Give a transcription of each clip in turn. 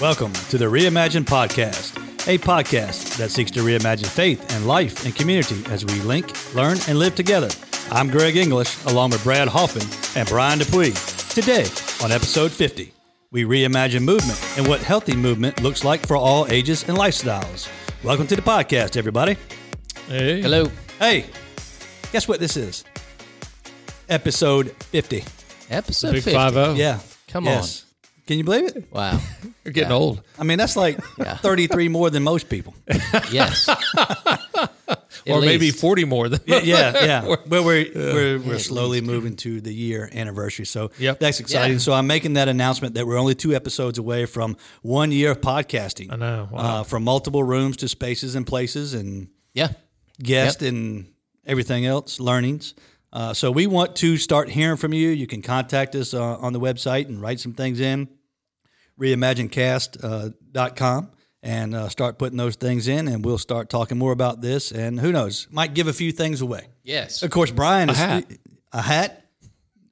Welcome to the Reimagine Podcast, a podcast that seeks to reimagine faith and life and community as we link, learn, and live together. I'm Greg English, along with Brad Hoffman and Brian Dupuy. Today, on episode 50, we reimagine movement and what healthy movement looks like for all ages and lifestyles. Welcome to the podcast, everybody. Hey. Hello. Hey, guess what this is? Episode 50. Episode Big 50. five oh. Yeah. Come Yes. Can you believe it? Wow. You're getting Yeah. old. I mean, that's like Yeah. 33 more than most people. Yes. or maybe 40 more than yeah, yeah, yeah. But we're we're, we're slowly moving to the year anniversary, so Yep. that's exciting. Yeah. So I'm making that announcement that we're only two episodes away from one year of podcasting. I know. Wow. Uh, from multiple rooms to spaces and places and Yeah. guests and everything else, learnings. Uh, so we want to start hearing from you. You can contact us uh, on the website and write some things in, reimaginecast.com, and uh, start putting those things in, and we'll start talking more about this. And who knows, might give a few things away. Yes. Of course, Brian is hat. a hat.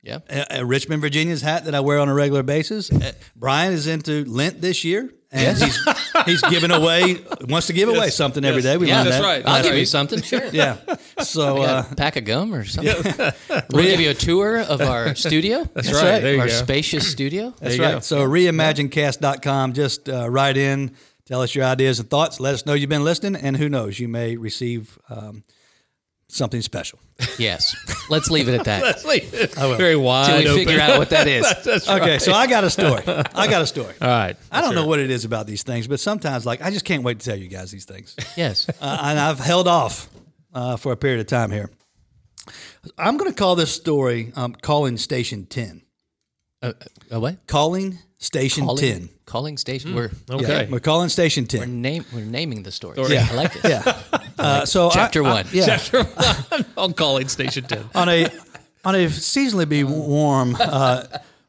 Yeah. A, a Richmond, Virginia's hat that I wear on a regular basis. Uh, Brian is into Lent this year, and he's he's giving away wants to give away something every day. We Yeah, that's that. right. I'll That's give you something. Sure. Yeah. So Got uh, a pack of gum or something. we'll give you a tour of our studio. That's right. right. There you our go. spacious studio. That's you right. go. So reimaginecast.com. Just uh, write in, tell us your ideas and thoughts. Let us know you've been listening, and who knows, you may receive um, something special. Yes. Let's leave it at that. Let's leave it will. very Till wide we open. figure out what that is. That's right. Okay, so I got a story. I got a story. All right. I don't know what it is about these things, but sometimes, like, I just can't wait to tell you guys these things. Yes. uh, and I've held off uh, for a period of time here. I'm going to call this story um, "Calling Station 10." Uh, uh, what? Calling Station Calling, 10. calling station. We're Okay. Yeah, we're calling Station 10. we're name we're naming the story. Yeah. I like it. yeah. Uh, so Chapter I- one. yeah. I'm calling Station 10. on a on a seasonally be warm uh,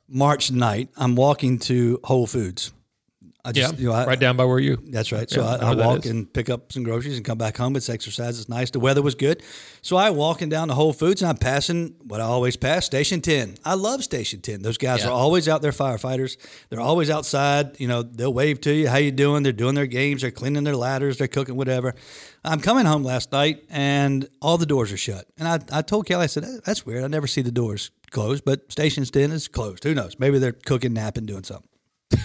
March night, I'm walking to Whole Foods. I Yeah. just, you know, I, right down by where you. That's right. So Yeah, I I, know I where that walk and pick up some groceries and come back home. It's exercise. It's nice. The weather was good. So I walking down to Whole Foods and I'm passing what I always pass, Station 10. I love Station 10. Those guys Yeah. are always out there, firefighters. They're always outside. You know, they'll wave to you. How you doing? They're doing their games. They're cleaning their ladders. They're cooking whatever. I'm coming home last night and all the doors are shut. And I, I told Kelly, I said, "Eh, that's weird. I never see the doors closed, but Station 10 is closed. Who knows? Maybe they're cooking, napping, doing something.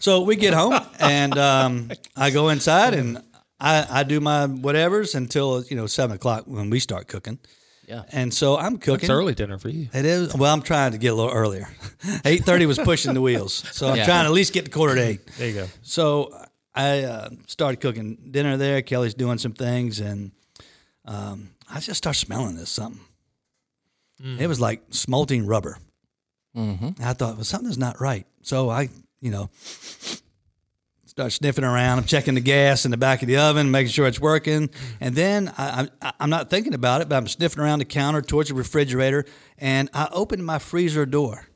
So we get home and um, I go inside and I, I do my whatevers until you know seven o'clock when we start cooking. Yeah. And so I'm cooking. It's early dinner for you. It is. Well, I'm trying to get a little earlier. Eight thirty was pushing the wheels, so I'm Yeah. trying to at least get to quarter to eight. There you go. So I uh, started cooking dinner there. Kelly's doing some things, and um, I just start smelling this something. It was like smelting rubber. Mm-hmm. I thought, well, something's not right. So I, you know, start sniffing around. I'm checking the gas in the back of the oven, making sure it's working. And then I, I, I'm not thinking about it, but I'm sniffing around the counter towards the refrigerator, and I opened my freezer door.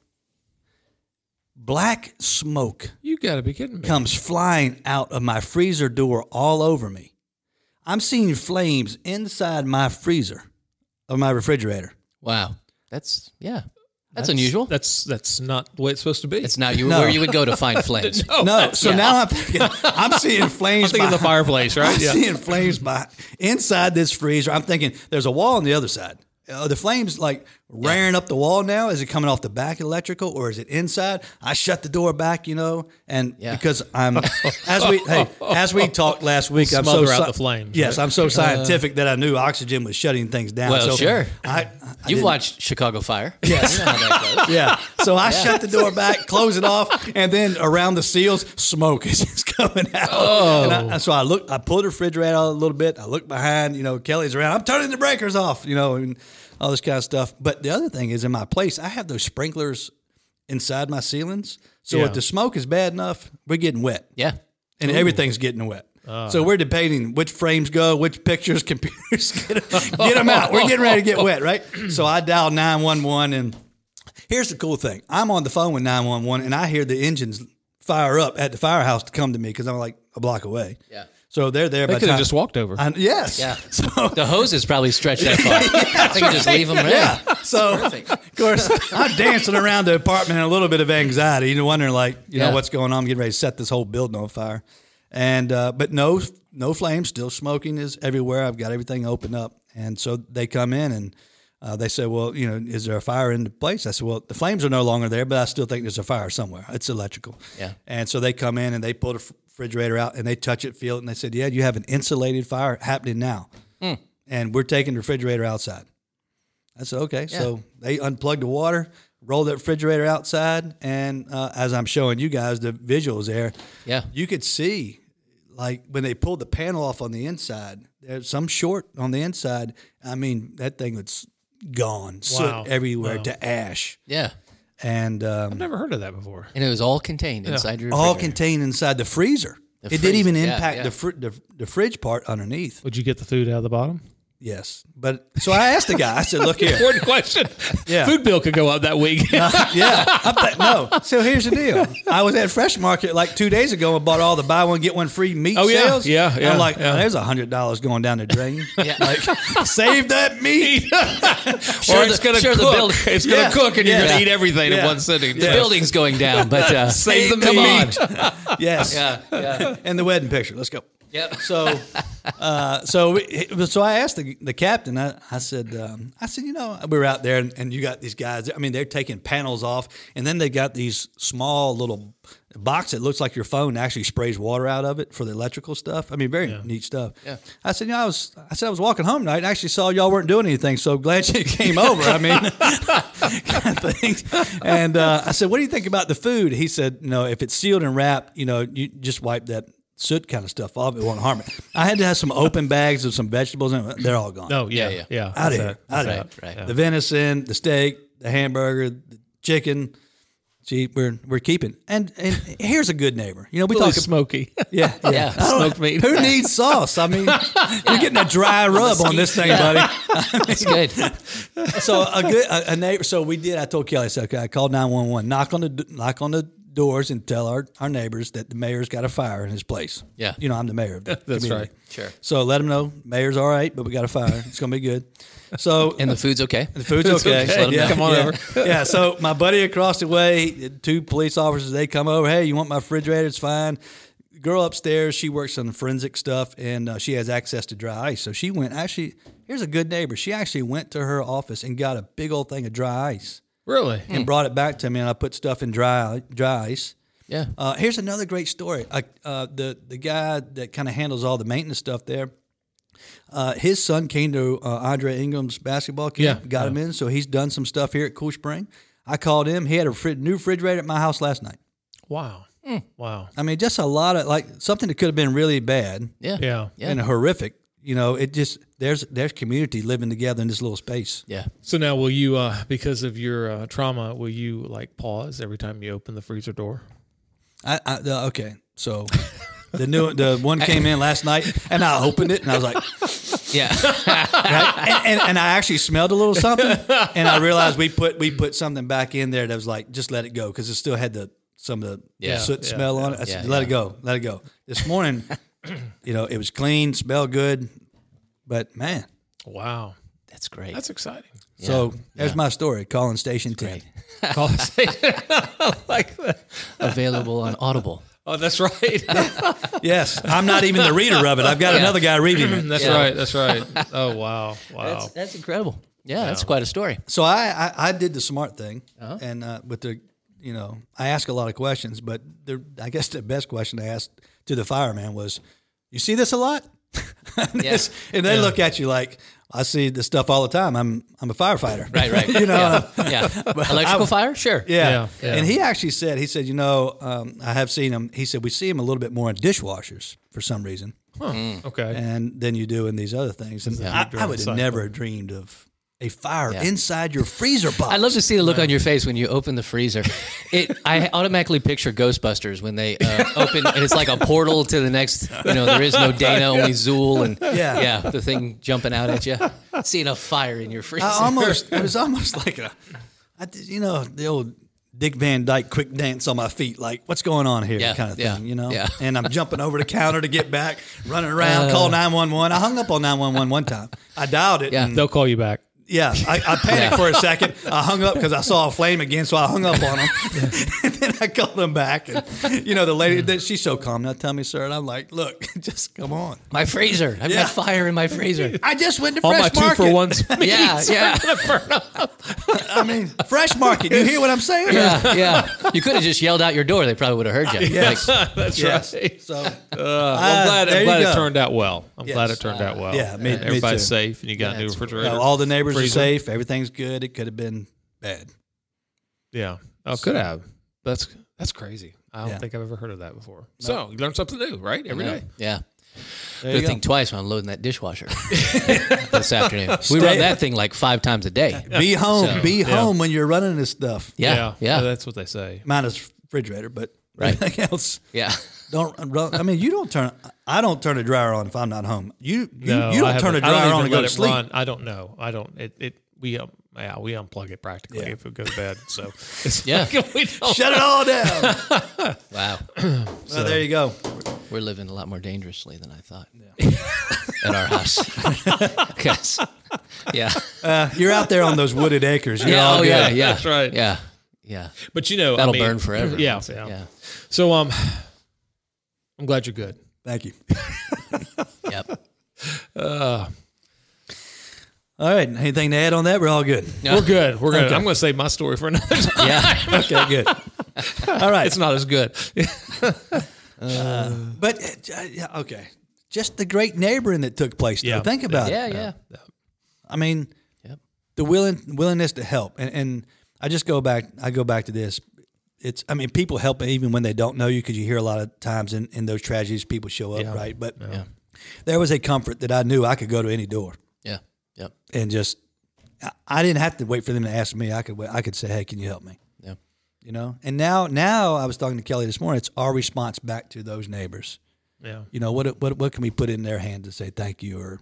Black smoke You got to be kidding me. comes flying out of my freezer door all over me. I'm seeing flames inside my freezer of my refrigerator. Wow. That's yeah. That's, unusual. That's that's not the way it's supposed to be. It's not you No. where you would go to find flames. No, so Yeah. now I'm thinking, I'm seeing flames. I'm thinking the behind- fireplace, right? I'm Yeah. seeing flames by inside this freezer. I'm thinking there's a wall on the other side. Are the flames like rearing up the wall now? Is it coming off the back electrical or is it inside? I shut the door back, you know, and Yeah. because I'm as we hey as we talked last week, I'm so Smother out the flames, Yes, right? I'm so uh, scientific that I knew oxygen was shutting things down. Well, so sure. I, I You've watched Chicago Fire. Yes. You know how that goes. yeah. So I shut the door back, close it off, and then around the seals, smoke is just coming out. Oh. And I, so I look, I pulled the refrigerator out a little bit. I look behind, you know, Kelly's around. I'm turning the breakers off, you know, and all this kind of stuff. But the other thing is, in my place, I have those sprinklers inside my ceilings. So Yeah. if the smoke is bad enough, we're getting wet, Yeah. and everything's getting wet. Uh. so we're debating which frames go, which pictures, computers get, get them out. We're getting ready to get wet, right? So I dialed nine one one, and here's the cool thing: I'm on the phone with nine one one, and I hear the engines fire up at the firehouse to come to me because I'm like a block away. Yeah. So they're there. They could have just walked over. I- yes. Yeah. So The hoses probably stretched that far. I can just leave them there. yeah. So of course I'm dancing around the apartment in a little bit of anxiety, you know, wondering like, you know, what's going on. I'm getting ready to set this whole building on fire. And uh, but no no flames, still smoking is everywhere. I've got everything open up. And so they come in and uh, they said, "Well, you know, is there a fire in the place?" I said, "Well, the flames are no longer there, but I still think there's a fire somewhere. It's electrical." Yeah. And so they come in and they pull the f- refrigerator out and they touch it, feel it, and they said, "Yeah, you have an insulated fire happening now, and we're taking the refrigerator outside." I said, "Okay." So they unplugged the water, rolled the refrigerator outside, and uh, as I'm showing you guys the visuals there, Yeah. you could see like when they pulled the panel off on the inside, there's some short on the inside. I mean, that thing was gone, Wow. soot everywhere Wow. to ash, Yeah. And um, I've never heard of that before. And it was all contained inside your all refrigerator. contained inside the freezer. The it didn't freezer, even yeah, impact yeah. the, fr- the the fridge part underneath. Would you get the food out of the bottom? Yes, but so I asked the guy. I said, "Look here, Important question. Yeah. Food bill could go up that week. yeah." I'm like, no. So here's the deal. I was at Fresh Market like two days ago and bought all the buy one get one free meat Oh, yeah. sales. Yeah, And yeah, I'm like, yeah. oh, there's a hundred dollars going down the drain. Yeah. Like, save that meat. Sure, or it's going to sure, cook. build- it's going to Yeah. cook, and you're going to eat everything in one sitting. the building's going down, but uh, Save the come meat. on. yes. Yeah. Yeah. And the wedding picture. Let's go. Yep. So, uh, so we, so I asked the, the captain. I, I said, um, I said, you know, we were out there, and, and you got these guys. I mean, they're taking panels off, and then they got these small little box that looks like your phone actually sprays water out of it for the electrical stuff. I mean, very neat stuff. Yeah. I said, you know, I was, I said I was walking home tonight, and I actually saw y'all weren't doing anything. So glad you came over. I mean, kind of things. And uh, I said, what do you think about the food? He said, you know, if it's sealed and wrapped, you know, you just wipe that soot kind of stuff off. It won't harm it. I had to have some open bags of some vegetables, and they're all gone. Oh yeah, Yeah, yeah. yeah. out of here. Out of Right, here. right. The venison, the steak, the hamburger, the chicken. See, we're we're keeping. And and here's a good neighbor. You know, we Really talk. smoky. Yeah, yeah. Yeah. Smoked meat. Who needs sauce? I mean, you're getting a dry rub on this thing, buddy. That's good. so a good a, a neighbor. So we did. I told Kelly. I said, okay, I called nine one one. Knock on the knock on the doors and tell our, our neighbors that the mayor's got a fire in his place. Yeah. you know I'm the mayor. Of the That's community. right. Sure. So let them know mayor's all right, but we got a fire. It's gonna be good. So And the food's okay. the food's okay. okay. Yeah, come on yeah. over. yeah. So my buddy across the way, two police officers, they come over. Hey, you want my refrigerator? It's fine. Girl upstairs, she works on forensic stuff, and uh, she has access to dry ice. So she went. Actually, here's a good neighbor. She actually went to her office and got a big old thing of dry ice Really? and brought it back to me. And I put stuff in dry dry ice. Yeah. Uh, here's another great story. I, uh, the the guy that kind of handles all the maintenance stuff there. Uh, his son came to uh, Andre Ingram's basketball camp, Yeah, got him in, so he's done some stuff here at Cool Spring. I called him. He had a fri- new refrigerator at my house last night. Wow. Wow. I mean, just a lot of like something that could have been really bad Yeah. Yeah. Yeah. and horrific. You know, it just there's there's community living together in this little space. Yeah. So now, will you, uh, because of your uh, trauma, will you like pause every time you open the freezer door? I, I the, okay, so the new the one came in last night, and I opened it, and I was like, Yeah. right? and, and, and I actually smelled a little something, and I realized we put we put something back in there that was like just let it go because it still had the some of the Yeah. soot Yeah, smell on it. I said Yeah, let yeah. it go, let it go. This morning, you know, it was clean, smelled good, but man, Wow. That's great. That's exciting. so there's my story. Calling Station Ten. Call it like that. Available on Audible. Oh, that's right. Yes, I'm not even the reader of it. I've got Yeah. another guy reading it. That's Yeah. right. That's right. Oh, wow. Wow. That's, that's incredible. Yeah, that's quite a story. So I, I, I did the smart thing, Uh-huh. and uh, with the, you know, I ask a lot of questions, but the, I guess the best question I asked to the fireman was, "You see this a lot?" And, this- and they look at you like, "I see this stuff all the time. I'm I'm a firefighter." Right, right. you know. Yeah. yeah. Electrical fire? Sure. Yeah. Yeah, yeah. and he actually said, he said, you know, um, I have seen him. He said we see him a little bit more in dishwashers for some reason, okay. and than you do in these other things. And I, I would have never dreamed of a fire Yeah. inside your freezer box. I'd love to see the look on your face when you open the freezer. It, I automatically picture Ghostbusters when they uh, open, and it's like a portal to the next. You know, there is no Dana, only Zuul, and Yeah. yeah, the thing jumping out at you. Seeing a fire in your freezer. I almost it was almost like a, I did, you know, the old Dick Van Dyke quick dance on my feet, like what's going on here, Yeah, kind of yeah, thing, you know. yeah. And I'm jumping over the counter to get back, running around, call nine one one. I hung up on nine one one one time. I dialed it. Yeah. and- They'll call you back. Yeah, I, I panicked for a second. I hung up because I saw a flame again, so I hung up on him. and then I called him back, and you know the lady that she's so calm. Now tell me, sir, and I'm like, look, just come on. My freezer. I've Yeah. got fire in my freezer. I just went to All Fresh my two Market. for ones. yeah, yeah, I mean, Fresh Market. You hear what I'm saying? yeah, yeah. You could have just yelled out your door. They probably would have heard you. Yes. That's Yes. right. So Uh, well, I'm glad, there I'm you glad go. it turned out well. I'm glad Yes. it turned out well. yeah, me- And me everybody's too. safe, and you got a new refrigerator. uh, all the neighbors freezer. Are safe. Everything's good. It could have been bad. Yeah. Oh, could have. That's that's crazy. I don't Yeah. think I've ever heard of that before. So you learn something new, right? Every day. Yeah. There you Good go. think twice when I'm loading that dishwasher this afternoon. We run that thing like five times a day. Be home. So, be yeah. home when you're running this stuff. Yeah, yeah, That's what they say. Minus refrigerator, but Right. everything else. yeah. Don't. I mean, you don't turn. I don't turn the dryer on if I'm not home. You you, No, you I don't turn the haven't- I don't dryer on even to go to sleep. run. I don't know. I don't. It. it we um, yeah we unplug it practically Yeah. if it goes bad. So it's Yeah. like we don't. Shut it all down. Wow. well, there you go. We're living a lot more dangerously than I thought at our house. 'Cause- yeah. Uh, you're out there on those wooded acres. You're Yeah. all Oh, good. yeah. Yeah. That's right. Yeah. Yeah. But you know, That'll mean- burn forever. Yeah, yeah. Yeah. So um, I'm glad you're good. Thank you. Yep. Uh, All right. Anything to add on that? We're all good. Yeah. we're good. We're good. Okay. I'm going to save my story for another time. Yeah. Okay. Good. All right. It's not as good. But uh, okay. Just the great neighboring that took place. Though. Yeah. Think about Yeah. it. Yeah. Yeah. I mean, Yep. the willing willingness to help, and, and I just go back. I go back to this. It's. I mean, people help even when they don't know you, because you hear a lot of times in, in those tragedies, people show up, Yeah. right? But Yeah. there was a comfort that I knew I could go to any door Yeah. Yep. and just. I- I didn't have to wait for them to ask me. I could. I could say, "Hey, can you help me?" Yeah. You know. And now, now I was talking to Kelly this morning. It's our response back to those neighbors. yeah. You know what? What what can we put in their hand to say thank you or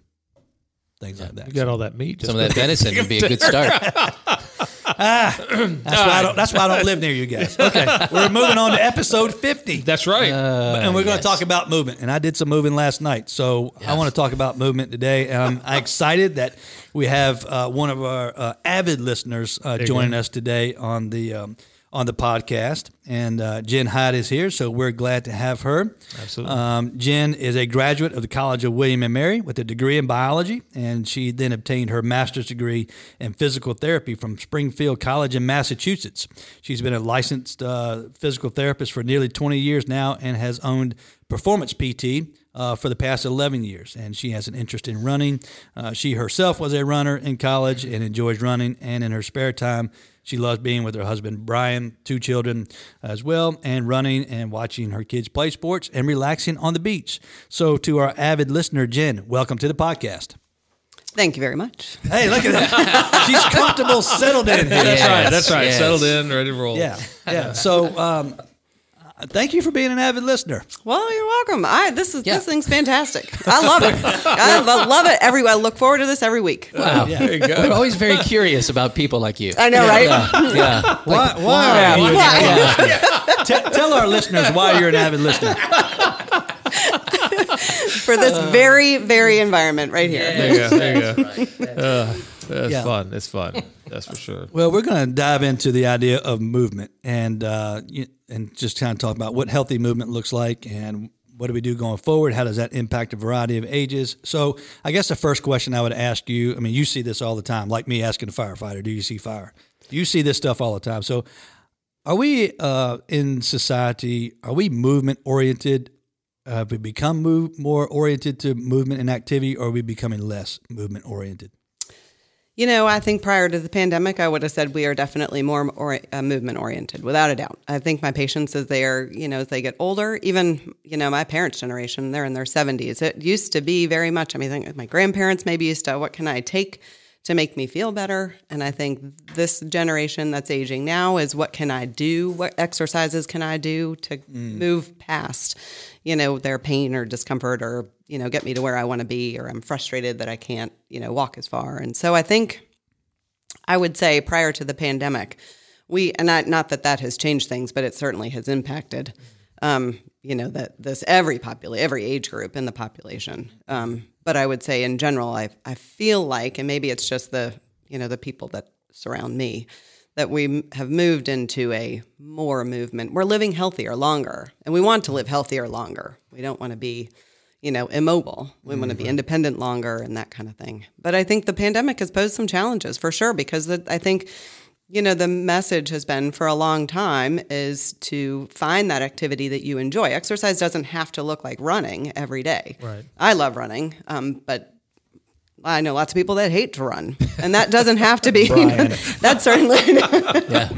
things like that? You got all that meat. Just Some of that venison would be a good start. That's why I don't. That's why I don't live near you guys. Okay, we're moving on to episode fifty, That's right. and we're going yes. to talk about movement. And I did some moving last night, so I want to talk about movement today. And I'm excited that we have uh, one of our uh, avid listeners uh, joining us today on the um, on the podcast. And uh, Jen Hyde is here, so we're glad to have her. Absolutely. Um, Jen is a graduate of the College of William and Mary with a degree in biology, and she then obtained her master's degree in physical therapy from Springfield College in Massachusetts. She's been a licensed uh, physical therapist for nearly 20 years now and has owned Performance PT. Uh, for the past 11 years, and she has an interest in running. Uh, she herself was a runner in college and enjoys running, and in her spare time, she loves being with her husband Brian, two children as well, and running and watching her kids play sports and relaxing on the beach. So, to our avid listener, Jen, welcome to the podcast. Thank you very much. Hey, look at that. She's comfortable, settled in here. That's Yes, right. That's right. yes. Settled in, ready to roll. Yeah, yeah. So, um, thank you for being an avid listener. Well, you're welcome. I this is Yeah. this thing's fantastic. I love it. I lo- love it. Every I look forward to this every week. Wow. There you We're always very curious about people like you. I know, right? Yeah. yeah. Why? Why? are you an Why? avid listener? Te- tell our listeners why you're an avid listener. For this very, very environment right here. There you go. There you go. Uh, that's Yeah. fun. It's fun. That's for sure. Well, we're going to dive into the idea of movement and uh, and just kind of talk about what healthy movement looks like and what do we do going forward? How does that impact a variety of ages? So, I guess the first question I would ask you I mean, you see this all the time, like me asking a firefighter, do you see fire? You see this stuff all the time. So, are we uh, in society, are we movement oriented? Have we become move, more oriented to movement and activity, or are we becoming less movement oriented? You know, I think prior to the pandemic, I would have said we are definitely more or, uh, movement oriented, without a doubt. I think my patients, as they are, you know, as they get older, even you know, my parents' generation, they're in their seventies. It used to be very much. I mean, my grandparents maybe used to, what can I take to make me feel better? And I think this generation that's aging now is, what can I do? What exercises can I do to move past, you know, their pain or discomfort or you know, get me to where I want to be, or I'm frustrated that I can't, you know, walk as far. And so I think I would say prior to the pandemic, we and I, not that that has changed things, but it certainly has impacted. Um, you know that this every population, every age group in the population. Um, but I would say in general, I I feel like, and maybe it's just the you know the people that surround me, that we have moved into a more movement. We're living healthier longer, and we want to live healthier longer. We don't want to be you know, immobile. We want to be independent longer and that kind of thing. But I think the pandemic has posed some challenges for sure because the, I think, you know, the message has been for a long time is to find that activity that you enjoy. Exercise doesn't have to look like running every day. Right. I love running, um, but I know lots of people that hate to run, and that doesn't have to be. that certainly Yeah.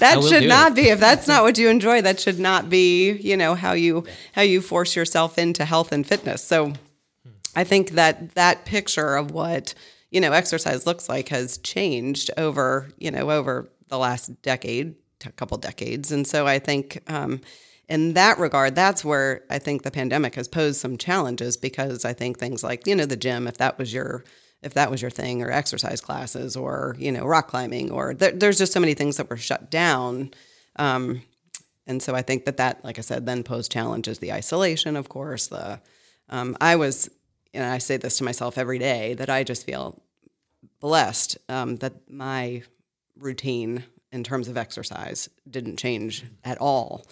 that will should not be if that's not what you enjoy that should not be you know how you how you force yourself into health and fitness so i think that that picture of what you know exercise looks like has changed over you know over the last decade a couple decades. And so i think um, in that regard that's where i think the pandemic has posed some challenges because i think things like you know the gym if that was your if that was your thing or exercise classes or you know rock climbing or there, there's just so many things that were shut down. Um, and so i think that that like i said then posed challenges the isolation of course the um, i was and i say this to myself every day that i just feel blessed um, that my routine in terms of exercise didn't change at all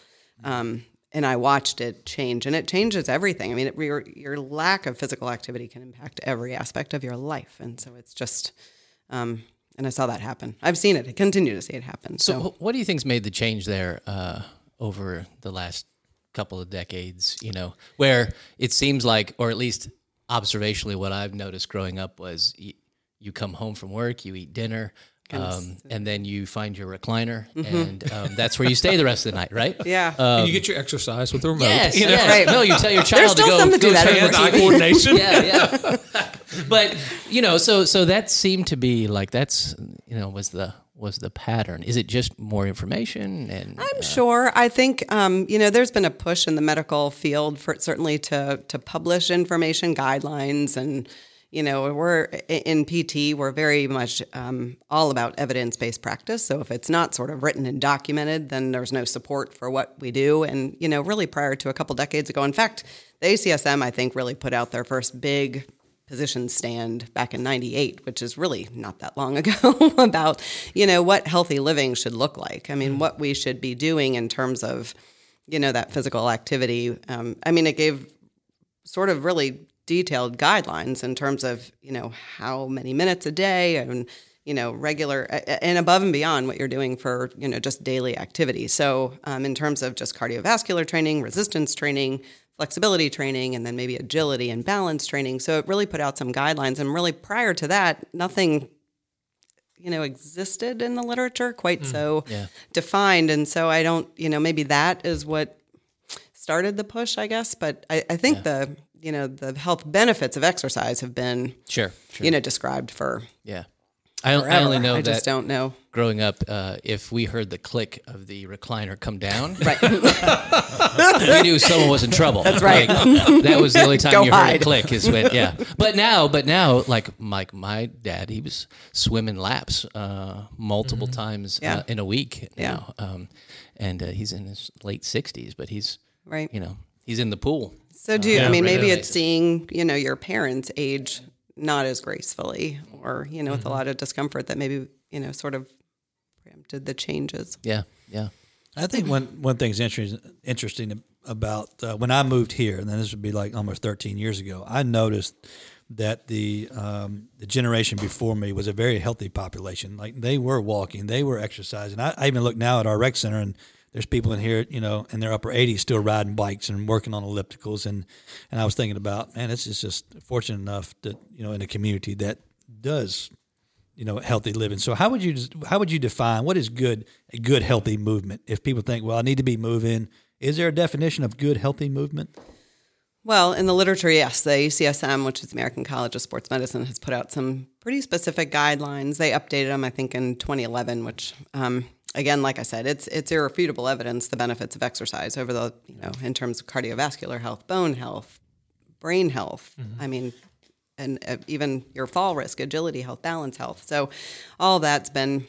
um, and I watched it change, and it changes everything. I mean, it, your your lack of physical activity can impact every aspect of your life, and so it's just. Um, and I saw that happen. I've seen it. I continue to see it happen. So, So, what do you think's made the change there uh, over the last couple of decades? You know, where it seems like, or at least observationally, what I've noticed growing up was y- you come home from work, you eat dinner, um, and then you find your recliner, and um, that's where you stay the rest of the night, right? yeah, and you get your exercise with the remote. Yes, you know? yes. Right. No, you tell your child still to go, some that do that hand eye coordination. yeah, yeah. but you know, so so that seemed to be like that's you know was the was the pattern. Is it just more information and I'm sure. I think um, you know there's been a push in the medical field for certainly to to publish information guidelines and you know we're in PT we're very much um, all about evidence based practice. So if it's not sort of written and documented, then there's no support for what we do. And you know really prior to a couple decades ago, in fact, the ACSM I think really put out their first big position stand back in 98 which is really not that long ago about you know what healthy living should look like. I mean what we should be doing in terms of you know that physical activity. Um, i mean it gave sort of really detailed guidelines in terms of you know how many minutes a day and you know regular and above and beyond what you're doing for you know just daily activity. So um, in terms of just cardiovascular training resistance training flexibility training and then maybe agility and balance training. So it really put out some guidelines. And really prior to that nothing you know existed in the literature quite mm, so Yeah. defined. And so i don't you know maybe that is what started the push i guess. But i, I think the you know the health benefits of exercise have been sure, sure. you know described for yeah. I, I only know i that just don't know growing up, uh, if we heard the click of the recliner come down, right we knew someone was in trouble. That's right. that was the only time Go you heard a click. Is when yeah. But now, but now, like like my dad, he was swimming laps uh, multiple times Yeah. uh, in a week Yeah. now, um, and uh, he's in his late sixties, but he's right you know he's in the pool. so do you Yeah, i mean right. maybe Yeah. it's seeing you know your parents age not as gracefully or you know with a lot of discomfort that maybe you know sort of preempted the changes Yeah, yeah. I think one one thing's interesting interesting about uh, when I moved here, and then this would be like almost 13 years ago. I noticed that the um, the generation before me was a very healthy population. Like they were walking, they were exercising. I, I even look now at our rec center, and there's people in here, you know, in their upper 80s still riding bikes and working on ellipticals. And and I was thinking about, man, it's just, just fortunate enough that you know in a community that does you know healthy living. So how would you how would you define what is good a good healthy movement? If people think, well, I need to be moving, is there a definition of good healthy movement? Well, in the literature, yes, the ACSM, which is the American College of Sports Medicine, has put out some pretty specific guidelines. They updated them, I think, in 2011. Which, um, again, like I said, it's it's irrefutable evidence the benefits of exercise over the you know in terms of cardiovascular health, bone health, brain health. I mean, and uh, even your fall risk, agility health, balance health. So, all that's been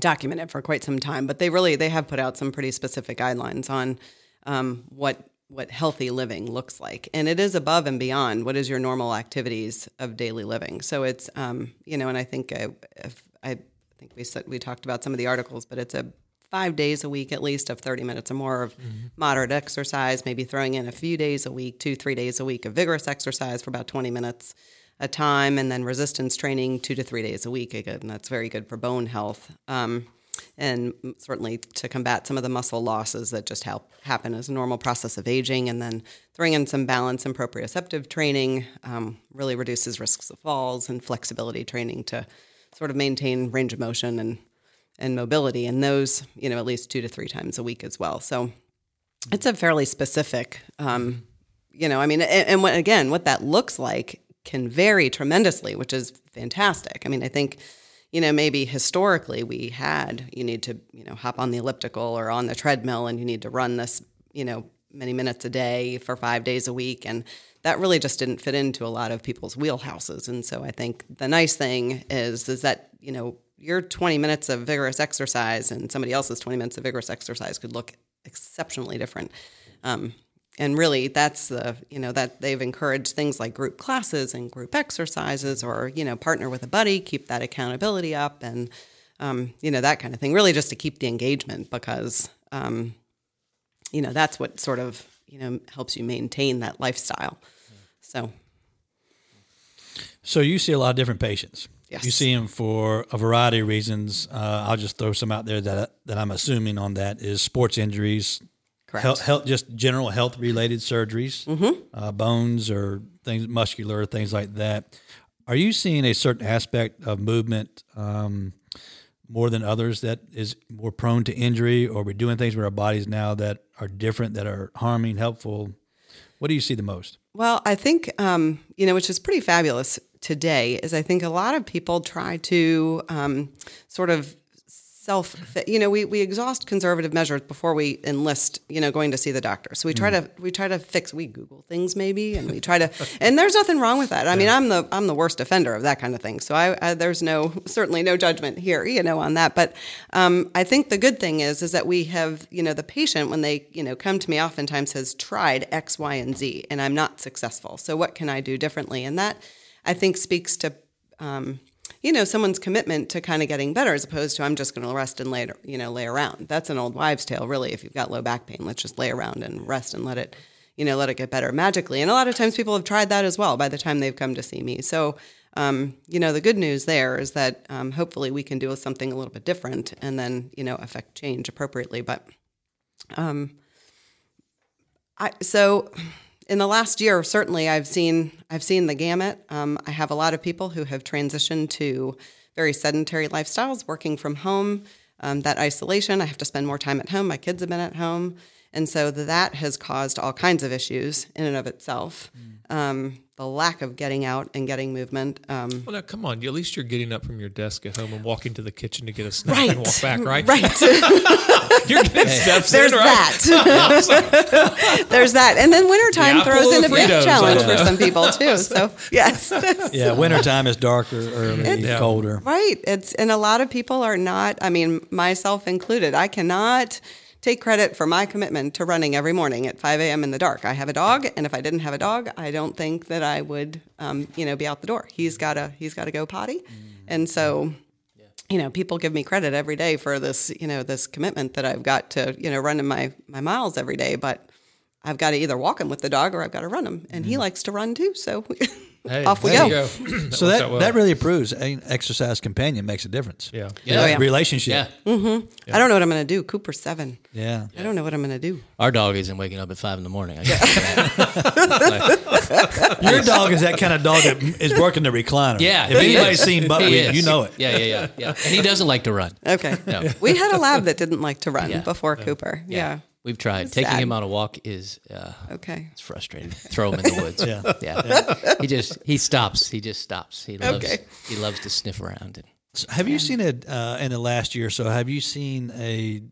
documented for quite some time. But they really they have put out some pretty specific guidelines on um, what what healthy living looks like, and it is above and beyond what is your normal activities of daily living. So it's um, you know, and I think I, I think we said we talked about some of the articles, but it's a five days a week at least of 30 minutes or more of mm-hmm. moderate exercise, maybe throwing in a few days a week, two, three days a week of vigorous exercise for about 20 minutes a time, and then resistance training two to three days a week. Again, that's very good for bone health. Um, and certainly to combat some of the muscle losses that just help happen as a normal process of aging, and then throwing in some balance and proprioceptive training um, really reduces risks of falls and flexibility training to sort of maintain range of motion and and mobility, and those, you know, at least two to three times a week as well. So it's a fairly specific, um, you know, I mean, and, and what, again, what that looks like can vary tremendously, which is fantastic. I mean, I think, you know, maybe historically we had, you need to, you know, hop on the elliptical or on the treadmill and you need to run this, you know, many minutes a day for five days a week. And that really just didn't fit into a lot of people's wheelhouses. And so I think the nice thing is, is that, you know, your 20 minutes of vigorous exercise and somebody else's 20 minutes of vigorous exercise could look exceptionally different. Um, and really that's the you know that they've encouraged things like group classes and group exercises or you know partner with a buddy keep that accountability up and um, you know that kind of thing really just to keep the engagement because um, you know that's what sort of you know helps you maintain that lifestyle. So. So you see a lot of different patients Yes. You see them for a variety of reasons. Uh, I'll just throw some out there that that I'm assuming on that is sports injuries, Correct. Health, health just general health related surgeries, mm-hmm. uh, bones or things muscular things like that. Are you seeing a certain aspect of movement um, more than others that is more prone to injury, or we're doing things with our bodies now that are different, that are harming, helpful? What do you see the most? Well, I think um, you know, which is pretty fabulous today is I think a lot of people try to um, sort of self you know we, we exhaust conservative measures before we enlist you know going to see the doctor. So we try mm. to we try to fix we google things maybe and we try to and there's nothing wrong with that. I mean i'm the i'm the worst offender of that kind of thing. So I, I there's no certainly no judgment here you know on that. But um, i think the good thing is is that we have you know the patient when they you know come to me oftentimes has tried x y and z and i'm not successful. So what can i do differently? And that I think speaks to um, you know someone's commitment to kind of getting better as opposed to I'm just going to rest and lay you know lay around. That's an old wives' tale, really. If you've got low back pain, let's just lay around and rest and let it you know let it get better magically. And a lot of times people have tried that as well by the time they've come to see me. So. Um, you know, the good news there is that um, hopefully we can do something a little bit different and then, you know, affect change appropriately. But um, I, so in the last year, certainly I've seen I've seen the gamut. Um, I have a lot of people who have transitioned to very sedentary lifestyles, working from home. Um, that isolation, I have to spend more time at home. My kids have been at home, and so that has caused all kinds of issues in and of itself. Mm. Um, the lack of getting out and getting movement. Um, well, now come on. At least you're getting up from your desk at home and walking to the kitchen to get a snack right. and walk back, right? Right. you're getting steps There's in, right? that. There's that. And then wintertime throws in a big challenge for some people too. So yes. yeah, wintertime is darker, early, yeah. colder. Right. It's and a lot of people are not. I mean, myself included. I cannot take credit for my commitment to running every morning at 5 a.m. in the dark. I have a dog, and if I didn't have a dog, I don't think that I would, um, you know, be out the door. He's got to he's got to go potty, and so. You know, people give me credit every day for this, you know, this commitment that I've got to, you know, running my my miles every day. But I've got to either walk him with the dog or I've got to run him, and mm-hmm. he likes to run too. So Hey, Off we go. go. that so that, well. that really proves an exercise companion makes a difference. Yeah. Yeah. Oh, yeah. Relationship. Yeah. Mm-hmm. yeah. I don't know what I'm going to do. Cooper seven. Yeah. I don't know what I'm going to do. Our dog isn't waking up at five in the morning. Your dog is that kind of dog that is working the recliner. Yeah. If anybody's seen Buckwheat, you know it. Yeah, yeah, yeah, yeah. And he doesn't like to run. Okay. No. We had a lab that didn't like to run before Cooper. yeah. We've tried. Taking sad. him on a walk is uh, okay. It's frustrating. Throw him in the woods. yeah. yeah. yeah, He just he stops. He just stops. He loves okay. he loves to sniff around. And, so have you seen it uh, in the last year or so? Have you seen a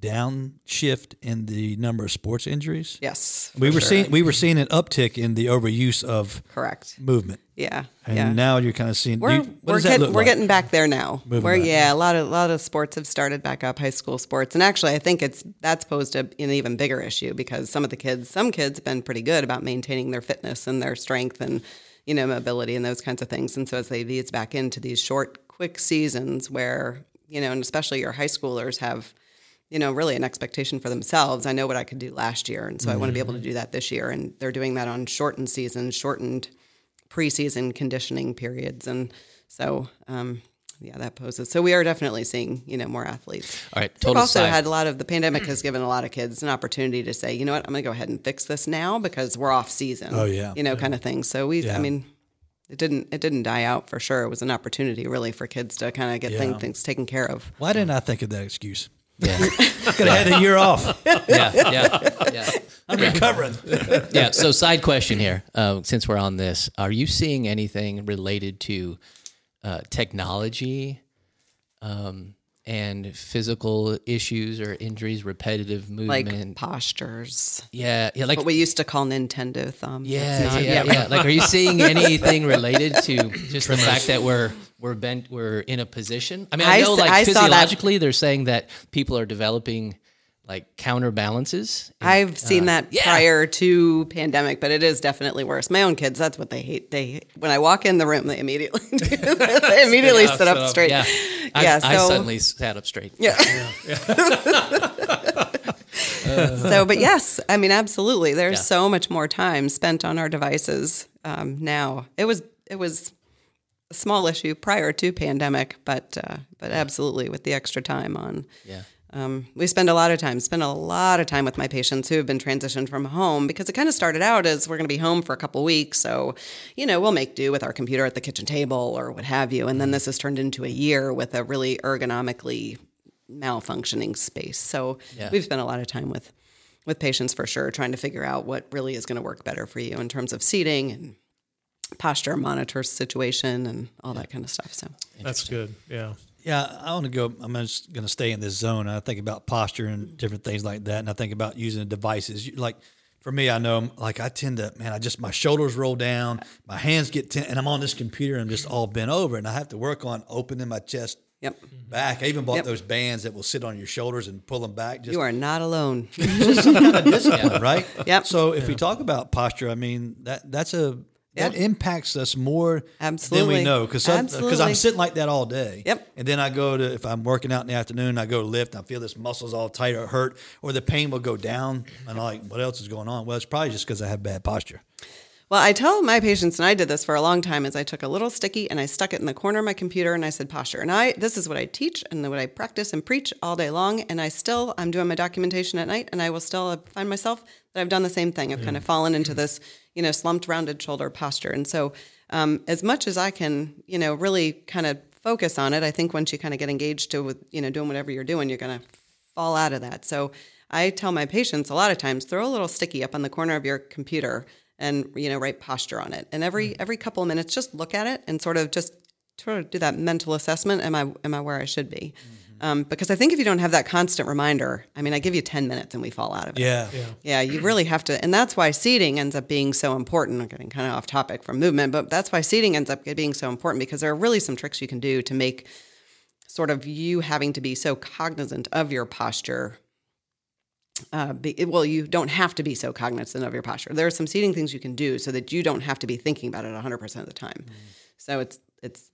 downshift in the number of sports injuries. Yes, we were sure. seeing we were seeing an uptick in the overuse of correct. movement, Yeah, and yeah. now you're kind of seeing. We're, you- we're, does that getting, look we're like? getting back there now. Moving We're, back. yeah, a lot of a lot of sports have started back up, high school sports, and actually, I think it's that's posed a, an even bigger issue because some of the kids, some kids have been pretty good about maintaining their fitness and their strength and you know mobility and those kinds of things. And so as they ease back into these short, quick seasons where you know, and especially your high schoolers have you know, really an expectation for themselves. I know what I could do last year, and so I want to be able to do that this year. And they're doing that on shortened seasons, shortened preseason conditioning periods, and so um, yeah, that poses. So we are definitely seeing you know more athletes. All right, We've also side. had a lot of the pandemic has given a lot of kids an opportunity to say, you know what, I'm going to go ahead and fix this now because we're off season. Oh, yeah. you know, kind of thing. So we, Yeah. I mean. It didn't. It didn't die out for sure. It was an opportunity, really, for kids to kind of get Yeah. thing, things taken care of. Why didn't I think of that excuse? Yeah, Could have had a year off. yeah, yeah, yeah. I'm recovering. yeah. So, side question here, uh, since we're on this, are you seeing anything related to uh, technology um, and physical issues or injuries, repetitive movement, Like postures, yeah, yeah, like what we used to call Nintendo thumbs. It's yeah, not- yeah, yeah, Like, are you seeing anything related to just the fact that we're we're bent, we're in a position? I mean, I I know like I physiologically, they're saying that people are developing like counterbalances. I've seen that uh, yeah. prior to pandemic, but it is definitely worse. My own kids, that's what they hate. They when I walk in the room, they immediately they immediately sit up straight. Yeah, I, Yeah, I so- suddenly sat up straight. Yeah. yeah. so, but yes, I mean, absolutely. There's so much more time spent on our devices um, now. It was it was a small issue prior to pandemic, but uh, but absolutely with the extra time on. Yeah. Um, we spend a lot of time, spend a lot of time with my patients who have been transitioned from home because it kind of started out as we're going to be home for a couple weeks. So, you know, we'll make do with our computer at the kitchen table or what have you. And then this has turned into a year with a really ergonomically malfunctioning space. So Yeah. we've spent a lot of time with with patients for sure, trying to figure out what really is going to work better for you in terms of seating and posture monitor situation and all that kind of stuff. So That's good. Yeah. Yeah, I want to go. I'm just going to stay in this zone. I think about posture and different things like that, and I think about using devices. Like for me, I know, like I tend to, man, I just my shoulders roll down, my hands get tense, and I'm on this computer. And I'm just all bent over, and I have to work on opening my chest Yep. back. I even bought Yep. those bands that will sit on your shoulders and pull them back. Just You are not alone. just some kind of discipline, right? Yep. So if we talk about posture, I mean that that's a that impacts us more than we know because because I'm sitting like that all day. Yep. And then I go to if I'm working out in the afternoon, I go to lift, and I feel this muscles all tight or hurt, or the pain will go down, and I'm like, what else is going on? Well, it's probably just because I have bad posture. Well, I tell my patients, and I did this for a long time, is I took a little sticky and I stuck it in the corner of my computer and I said posture. And I this is what I teach and what I practice and preach all day long. And I still I'm doing my documentation at night and I will still find myself that I've done the same thing. I've kind of fallen into this, you know, slumped rounded shoulder posture. And so um, as much as I can, you know, really kind of focus on it, I think once you kind of get engaged to with, you know, doing whatever you're doing, you're gonna fall out of that. So I tell my patients a lot of times throw a little sticky up on the corner of your computer and you know write posture on it. And every every couple of minutes just look at it and sort of just sort of do that mental assessment. Am I am I where I should be? Um, because I think if you don't have that constant reminder, I mean, I give you ten minutes and we fall out of it. Yeah. Yeah, you really have to, and that's why seating ends up being so important. I'm getting kind of off topic from movement, but that's why seating ends up being so important because there are really some tricks you can do to make sort of you having to be so cognizant of your posture. Uh, be, well, you don't have to be so cognizant of your posture. There are some seating things you can do so that you don't have to be thinking about it 100% of the time. So it's it's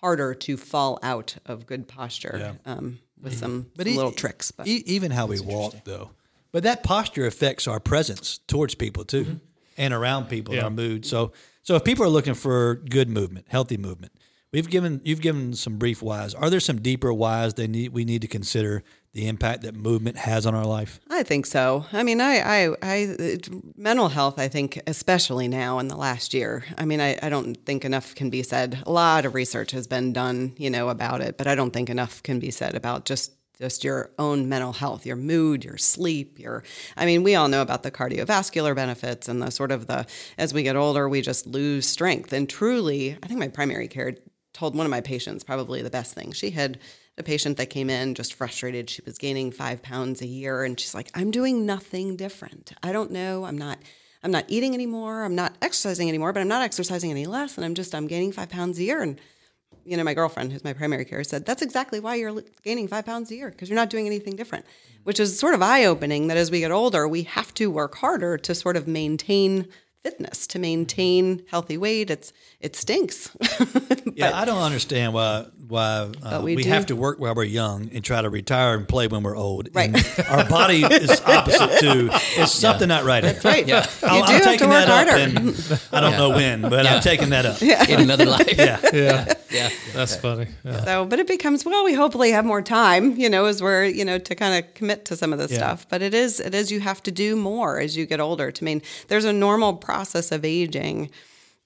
harder to fall out of good posture um, with some, But some e- little tricks. But E- even how we walk, though. But that posture affects our presence towards people too, and around people, Yeah. our mood. So, so if people are looking for good movement, healthy movement, we've given you've given some brief whys. Are there some deeper whys they need we need to consider the impact that movement has on our life? I think so. I mean, I, I, I, mental health, I think, especially now in the last year. I mean, I, I don't think enough can be said. A lot of research has been done, you know, about it, but I don't think enough can be said about just just your own mental health, your mood, your sleep, your I mean, we all know about the cardiovascular benefits and the sort of the as we get older, we just lose strength. And truly, I think my primary care told one of my patients probably the best thing. She had a patient that came in just frustrated. She was gaining five pounds a year, and she's like, "I'm doing nothing different. I don't know. I'm not." I'm not eating anymore. I'm not exercising anymore, but I'm not exercising any less. And I'm just, I'm gaining five pounds a year. And, you know, my girlfriend, who's my primary care, said, that's exactly why you're gaining five pounds a year because you're not doing anything different, which is sort of eye opening that as we get older, we have to work harder to sort of maintain fitness, to maintain healthy weight. It's, it stinks. yeah, I don't understand why why uh, we we, have to work while we're young and try to retire and play when we're old. Right. And our body is opposite too. It's something not right. That's right. Yeah. I'm, You do I'm have to taking work that harder. up, and I don't know when, but I'm taking that up. in another life. Yeah. Yeah, yeah. that's funny. Yeah. So, but it becomes well. We hopefully have more time, you know, as we're you know to kind of commit to some of this Yeah. stuff. But it is it is you have to do more as you get older. To mean there's a normal process of aging,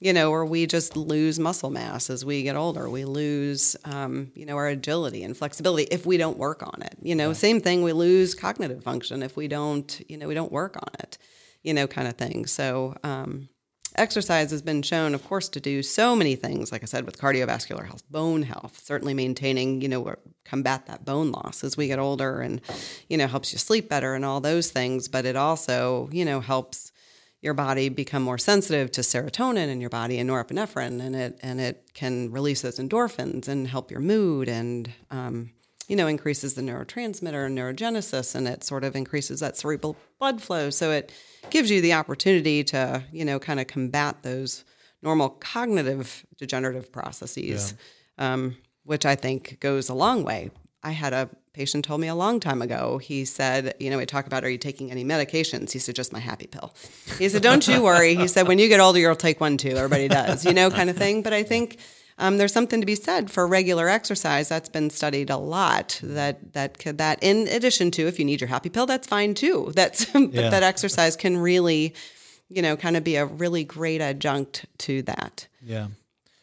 you know, or we just lose muscle mass as we get older. We lose, um, you know, our agility and flexibility if we don't work on it. You know, same thing. We lose cognitive function if we don't, you know, we don't work on it. You know, kind of thing. So. Um, exercise has been shown, of course, to do so many things. Like I said, with cardiovascular health, bone health, certainly maintaining, you know, combat that bone loss as we get older, and you know, helps you sleep better and all those things. But it also, you know, helps your body become more sensitive to serotonin in your body and norepinephrine, and it and it can release those endorphins and help your mood and um, you know increases the neurotransmitter and neurogenesis, and it sort of increases that cerebral blood flow. So it gives you the opportunity to you know kind of combat those normal cognitive degenerative processes, um, which I think goes a long way. I had a patient told me a long time ago. He said, you know, we talk about, are you taking any medications? He said, just my happy pill. He said, don't you worry. He said, when you get older, you'll take one too. Everybody does, you know, kind of thing. But I think um, there's something to be said for regular exercise. That's been studied a lot. That that could, that in addition to if you need your happy pill, that's fine too. That's but Yeah. that exercise can really, you know, kind of be a really great adjunct to that. Yeah.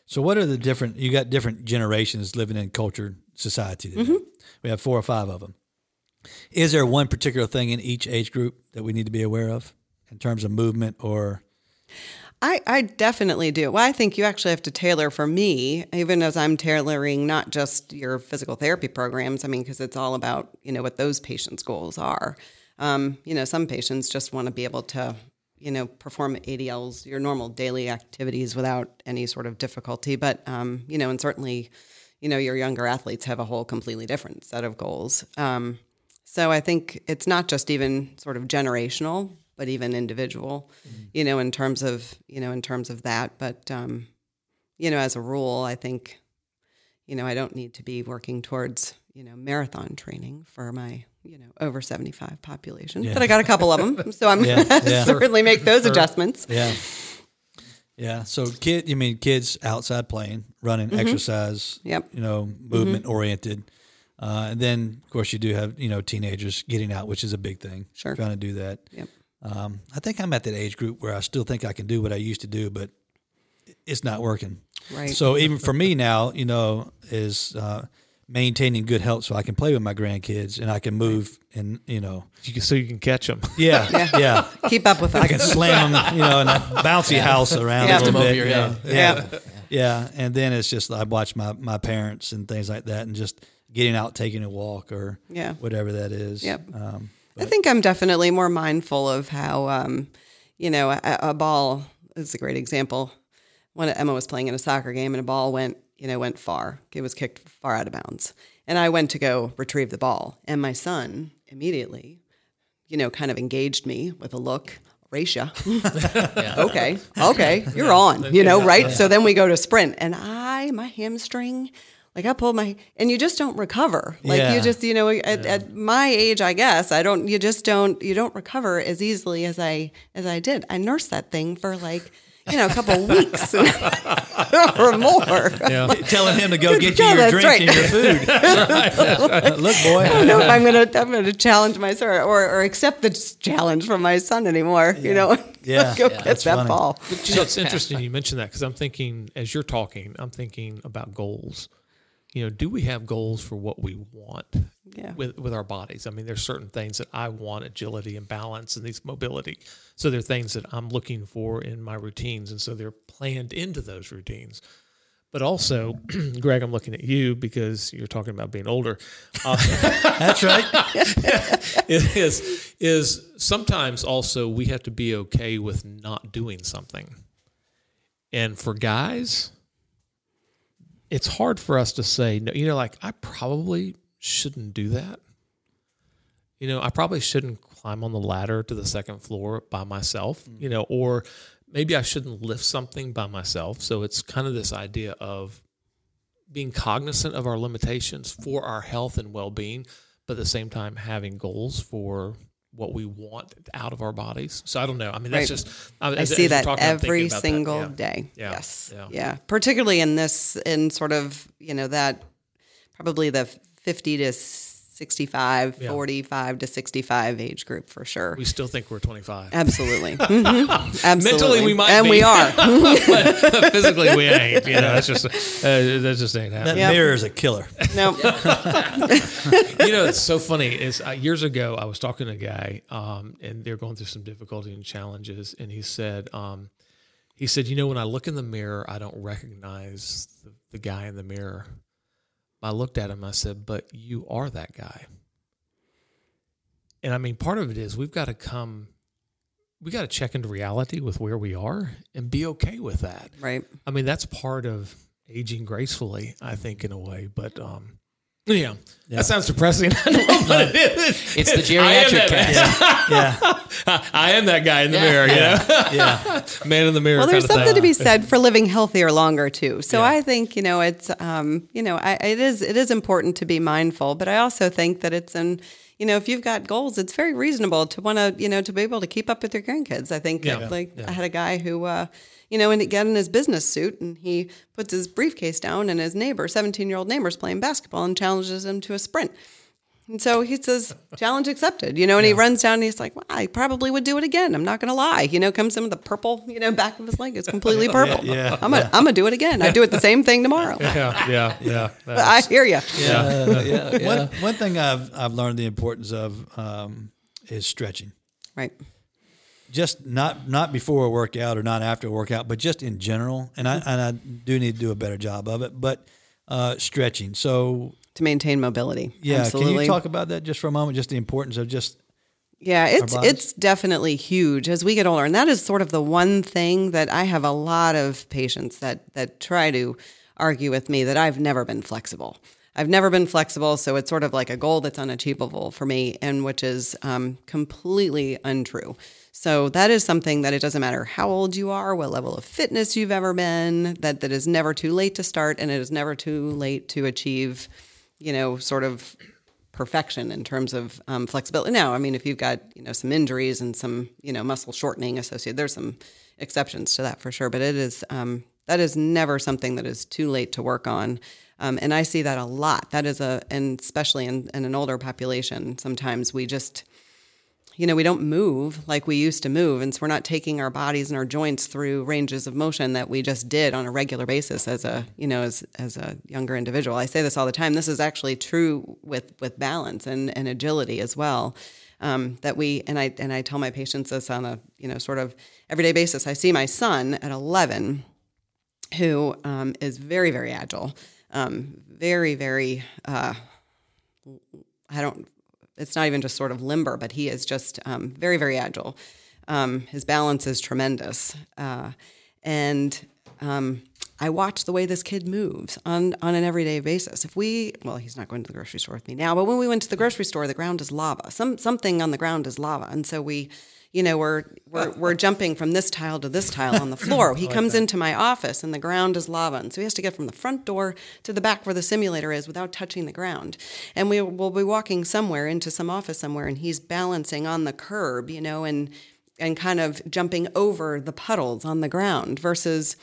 So what are the different? You got different generations living in culture society today. Mm-hmm. We have four or five of them. Is there one particular thing in each age group that we need to be aware of in terms of movement or? I, I definitely do. Well, I think you actually have to tailor for me, even as I'm tailoring not just your physical therapy programs. I mean, because it's all about you know what those patients' goals are. Um, you know, some patients just want to be able to you know perform ADLs, your normal daily activities without any sort of difficulty. But um, you know, and certainly, you know, your younger athletes have a whole completely different set of goals. Um, so I think it's not just even sort of generational, but even individual, you know, in terms of you know in terms of that. But um, you know, as a rule, I think you know I don't need to be working towards you know marathon training for my you know over seventy five population. But I got a couple of them, so I'm Yeah, yeah. certainly make those adjustments. Yeah. Yeah. So kid, you mean kids outside playing, running, exercise. Mm-hmm. Yep. You know, movement oriented. Uh, and then, of course, you do have you know teenagers getting out, which is a big thing. Sure. Trying to do that. Yep. Um, I think I'm at that age group where I still think I can do what I used to do, but it's not working. Right. So even for me now, you know, is uh, maintaining good health so I can play with my grandkids and I can move and you know, You can, so you can catch them. yeah, yeah. yeah. Keep up with them. I can slam them, you know, in that bouncy house around Yeah. a little Lift 'em over bit. your yeah. head. Yeah. Yeah. yeah, And then it's just I watch my my parents and things like that, and just getting out, taking a walk or Yeah. whatever that is. Yep. Um, I think I'm definitely more mindful of how, um, you know, a, a ball is a great example. When Emma was playing in a soccer game and a ball went, you know, went far. It was kicked far out of bounds. And I went to go retrieve the ball. And my son immediately, you know, kind of engaged me with a look. Racia. okay. Okay. You're on, you know, right? So then we go to sprint and I, my hamstring, like I pulled my, and you just don't recover. Like Yeah. you just, you know, at, at my age, I guess I don't, you just don't, you don't recover as easily as I, as I did. I nursed that thing for like, you know, a couple of weeks or more. Yeah. telling him to go get you Yeah, your drink right. and your food. Look, boy. I don't know if I'm gonna I'm gonna challenge my son or, or accept the challenge from my son anymore. You know, Yeah. go Yeah, get that's that funny. ball. You know, it's interesting you mentioned that because I'm thinking as you're talking, I'm thinking about goals. You know, do we have goals for what we want Yeah. with with our bodies? I mean, there's certain things that I want agility and balance and these mobility. So there are things that I'm looking for in my routines, and so they're planned into those routines. But also, Greg, I'm looking at you because you're talking about being older. Uh, That's right. is is sometimes also we have to be okay with not doing something. And for guys, it's hard for us to say no. You know, like I probably shouldn't do that. You know, I probably shouldn't climb on the ladder to the second floor by myself. Mm. You know, or maybe I shouldn't lift something by myself. So it's kind of this idea of being cognizant of our limitations for our health and well-being, but at the same time having goals for what we want out of our bodies. So I don't know. I mean, that's Right. just I, I see that talking, every about that. single Yeah. day. Yeah. Yes. Yeah. Yeah. Particularly in this, in sort of, you know, that probably the 50 to 65, 45 to 65 age group for sure. We still think we're 25. Absolutely. Mhm. Absolutely. Mentally, we might And be. we are. but physically, we ain't. You know, that's just uh, that just ain't That happening. Yep. mirror is a killer. no. you know, it's so funny. Is uh, years ago I was talking to a guy, um, and they're going through some difficulty and challenges, and he said, um, he said, you know, when I look in the mirror, I don't recognize the, the guy in the mirror. I looked at him. I said, but you are that guy. And I mean, part of it is we've got to come. We got to check into reality with where we are and be okay with that. Right. I mean, that's part of aging gracefully, I think, in a way. But um, yeah, that sounds depressing. I know, but it is. It's the geriatric that- cast. Yeah. I am that guy in the mirror, you know, Yeah. man in the mirror. Well, there's something thing. to be said for living healthier longer too. So Yeah. I think you know it's um, you know I, it is it is important to be mindful, but I also think that it's an you know if you've got goals, it's very reasonable to want to you know to be able to keep up with your grandkids. I think Yeah. like I had a guy who. Uh, you know, and he got in his business suit and he puts his briefcase down, and his neighbor, 17 year old neighbor, is playing basketball and challenges him to a sprint. And so he says, challenge accepted, you know, and he runs down and he's like, well, I probably would do it again. I'm not going to lie. You know, comes in with the purple, you know, back of his leg is completely purple. yeah, I'm going to gonna do it again. I do it the same thing tomorrow. Yeah, yeah, yeah. I hear you. Uh, yeah. One, one thing I've I've learned the importance of um, is stretching. Right. Just not not before a workout or not after a workout, but just in general. And I and I do need to do a better job of it. But uh, stretching. So To maintain mobility. yeah, Absolutely. can you talk about that just for a moment? Just the importance of just Yeah, it's it's definitely huge as we get older, and that is sort of the one thing that I have a lot of patients that that try to argue with me that I've never been flexible. I've never been flexible, so it's sort of like a goal that's unachievable for me, and which is um, completely untrue. So that is something that it doesn't matter how old you are, what level of fitness you've ever been, that that is never too late to start, and it is never too late to achieve, you know, sort of perfection in terms of um, flexibility. Now, I mean, if you've got you know some injuries and some you know muscle shortening associated, there's some exceptions to that for sure. But it is um, that is never something that is too late to work on. Um, and I see that a lot. That is a, and especially in, in an older population, sometimes we just, you know, we don't move like we used to move. And so we're not taking our bodies and our joints through ranges of motion that we just did on a regular basis as a, you know, as, as a younger individual. I say this all the time. This is actually true with, with balance and, and agility as well. Um, that we, and I, and I tell my patients this on a, you know, sort of everyday basis. I see my son at 11 who um, is very, very agile, um, very, very, uh, I don't, it's not even just sort of limber, but he is just um, very, very agile. Um, his balance is tremendous. Uh, and um, I watch the way this kid moves on, on an everyday basis. If we, well, he's not going to the grocery store with me now, but when we went to the grocery store, the ground is lava. Some, something on the ground is lava. And so we, you know, we're, we're, we're jumping from this tile to this tile on the floor. He comes into my office and the ground is lava. And so he has to get from the front door to the back where the simulator is without touching the ground. And we will be walking somewhere into some office somewhere and he's balancing on the curb, you know, and, and kind of jumping over the puddles on the ground versus,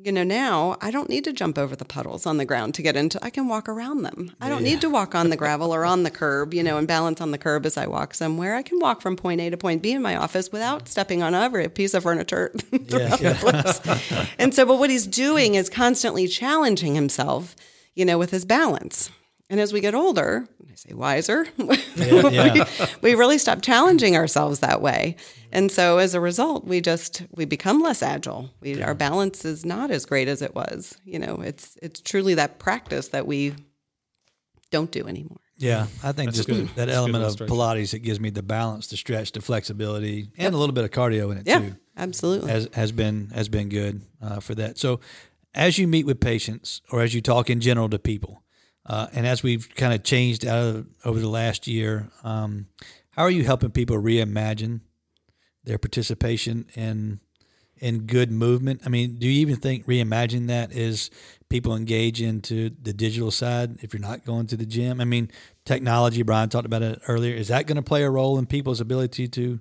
you know, now I don't need to jump over the puddles on the ground to get into. I can walk around them. I don't need to walk on the gravel or on the curb, you know, and balance on the curb as I walk somewhere. I can walk from point A to point B in my office without stepping on every piece of furniture throughout the place. And so, but what he's doing is constantly challenging himself, you know, with his balance. And as we get older, I say wiser, yeah. we, we really stop challenging ourselves that way. And so as a result, we just we become less agile. We, Our balance is not as great as it was. You know, it's it's truly that practice that we don't do anymore. Yeah, I think just good. that That's element of. Pilates it gives me the balance, the stretch, the flexibility, and a little bit of cardio in it Yeah, too. absolutely. Has has been has been good uh, for that. So, as you meet with patients, or as you talk in general to people, uh, and as we've kind of changed of, over the last year, um, how are you helping people reimagine their participation in in good movement? I mean, do you even think reimagine that is people engage into the digital side if you're not going to the gym? I mean, technology, Brian talked about it earlier. Is that going to play a role in people's ability to?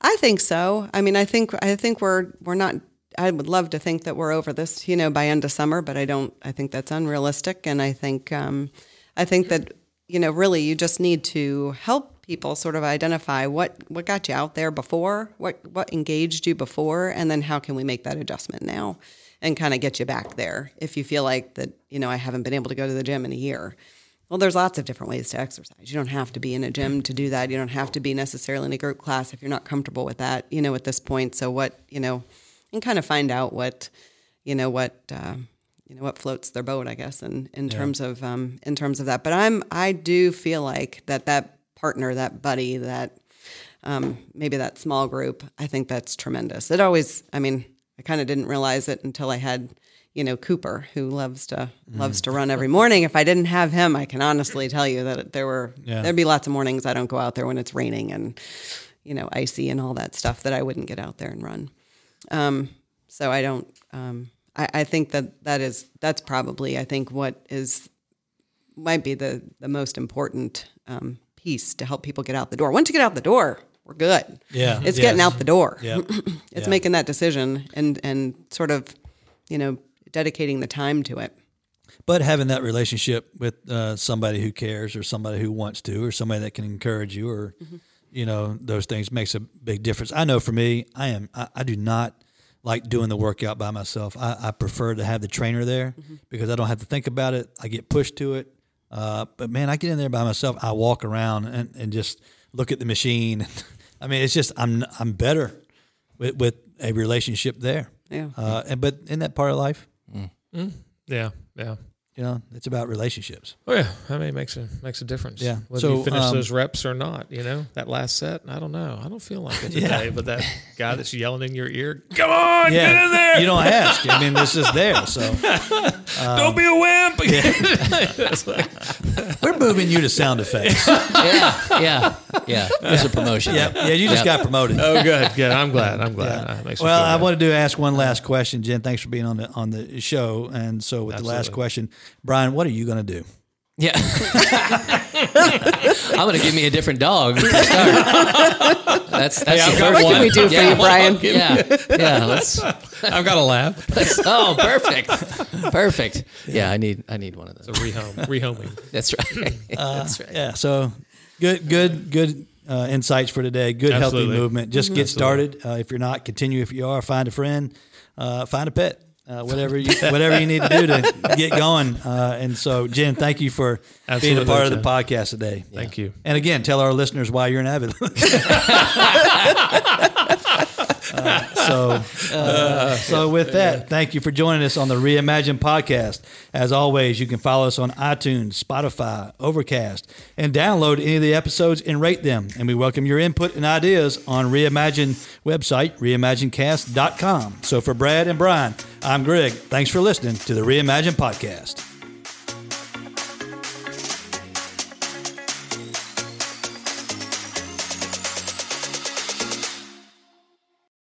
I think so. I mean, I think I think we're we're not. I would love to think that we're over this, you know, by end of summer, but I don't. I think that's unrealistic, and I think um, I think that you know, really, you just need to help people sort of identify what what got you out there before, what what engaged you before, and then how can we make that adjustment now, and kind of get you back there if you feel like that. You know, I haven't been able to go to the gym in a year. Well, there's lots of different ways to exercise. You don't have to be in a gym to do that. You don't have to be necessarily in a group class if you're not comfortable with that, you know, at this point. So what, you know, and kind of find out what, you know, what, uh, you know, what floats their boat, I guess, in, in terms of, um, in terms of that. But I'm, I do feel like that, that partner, that buddy, that, um, maybe that small group, I think that's tremendous. It always, I mean, I kind of didn't realize it until I had, you know, Cooper, who loves to loves to run every morning. If I didn't have him, I can honestly tell you that there were Yeah. there'd be lots of mornings I don't go out there when it's raining and you know icy and all that stuff that I wouldn't get out there and run. Um, so I don't. Um, I, I think that that is that's probably I think what is might be the the most important um, piece to help people get out the door. Once you get out the door, we're good. Yeah, it's getting out the door. Yeah, it's making that decision and and sort of you know dedicating the time to it. but having that relationship with uh, somebody who cares, or somebody who wants to, or somebody that can encourage you, or you know those things makes a big difference. I know for me, I am I, I do not like doing the workout by myself. I, I prefer to have the trainer there because I don't have to think about it. I get pushed to it. Uh, but man, I get in there by myself. I walk around and, and just look at the machine. I mean, it's just I'm I'm better with, with a relationship there. Yeah. Uh, and but in that part of life, Yeah, yeah. You know, it's about relationships. Oh yeah, I mean, it makes a makes a difference. Yeah. whether So, you finish um, those reps or not. You know, that last set, I don't know. I don't feel like it today. But that guy that's yelling in your ear, "Come on, get in there! You don't ask. I mean, this is there. So don't be a wimp!" we're moving you to sound effects. yeah, yeah, yeah. There's a promotion. Yeah, yeah. You just Yep. got promoted. oh, good, good. I'm glad. I'm glad. That makes me Well, I wanted to ask one last question, Jen. Thanks for being on the on the show. And so, with the last question, Brian, what are you going to do? Yeah. I'm gonna give me a different dog to start. That's that's I've the first one. one. What can we do for you, Brian? Yeah, yeah. Let's, I've got a lab. Oh, perfect, perfect. Yeah, I need I need one of those. So rehome, rehoming. That's right. Uh, that's right. Yeah. So, good, good, good uh, insights for today. Good, healthy movement. Just get started. Uh, if you're not, continue. If you are, find a friend, uh, find a pet. Uh, whatever you whatever you need to do to get going. Uh, and so, Jen, thank you for being a Absolutely, part of the podcast today. Thank you. And again, tell our listeners why you're an avid. Uh, so, uh, so with that, thank you for joining us on the Reimagine podcast. As always, you can follow us on iTunes, Spotify, Overcast, and download any of the episodes and rate them. And we welcome your input and ideas on Reimagine website, reimaginecast.com. So for Brad and Brian, I'm Greg. Thanks for listening to the Reimagine podcast.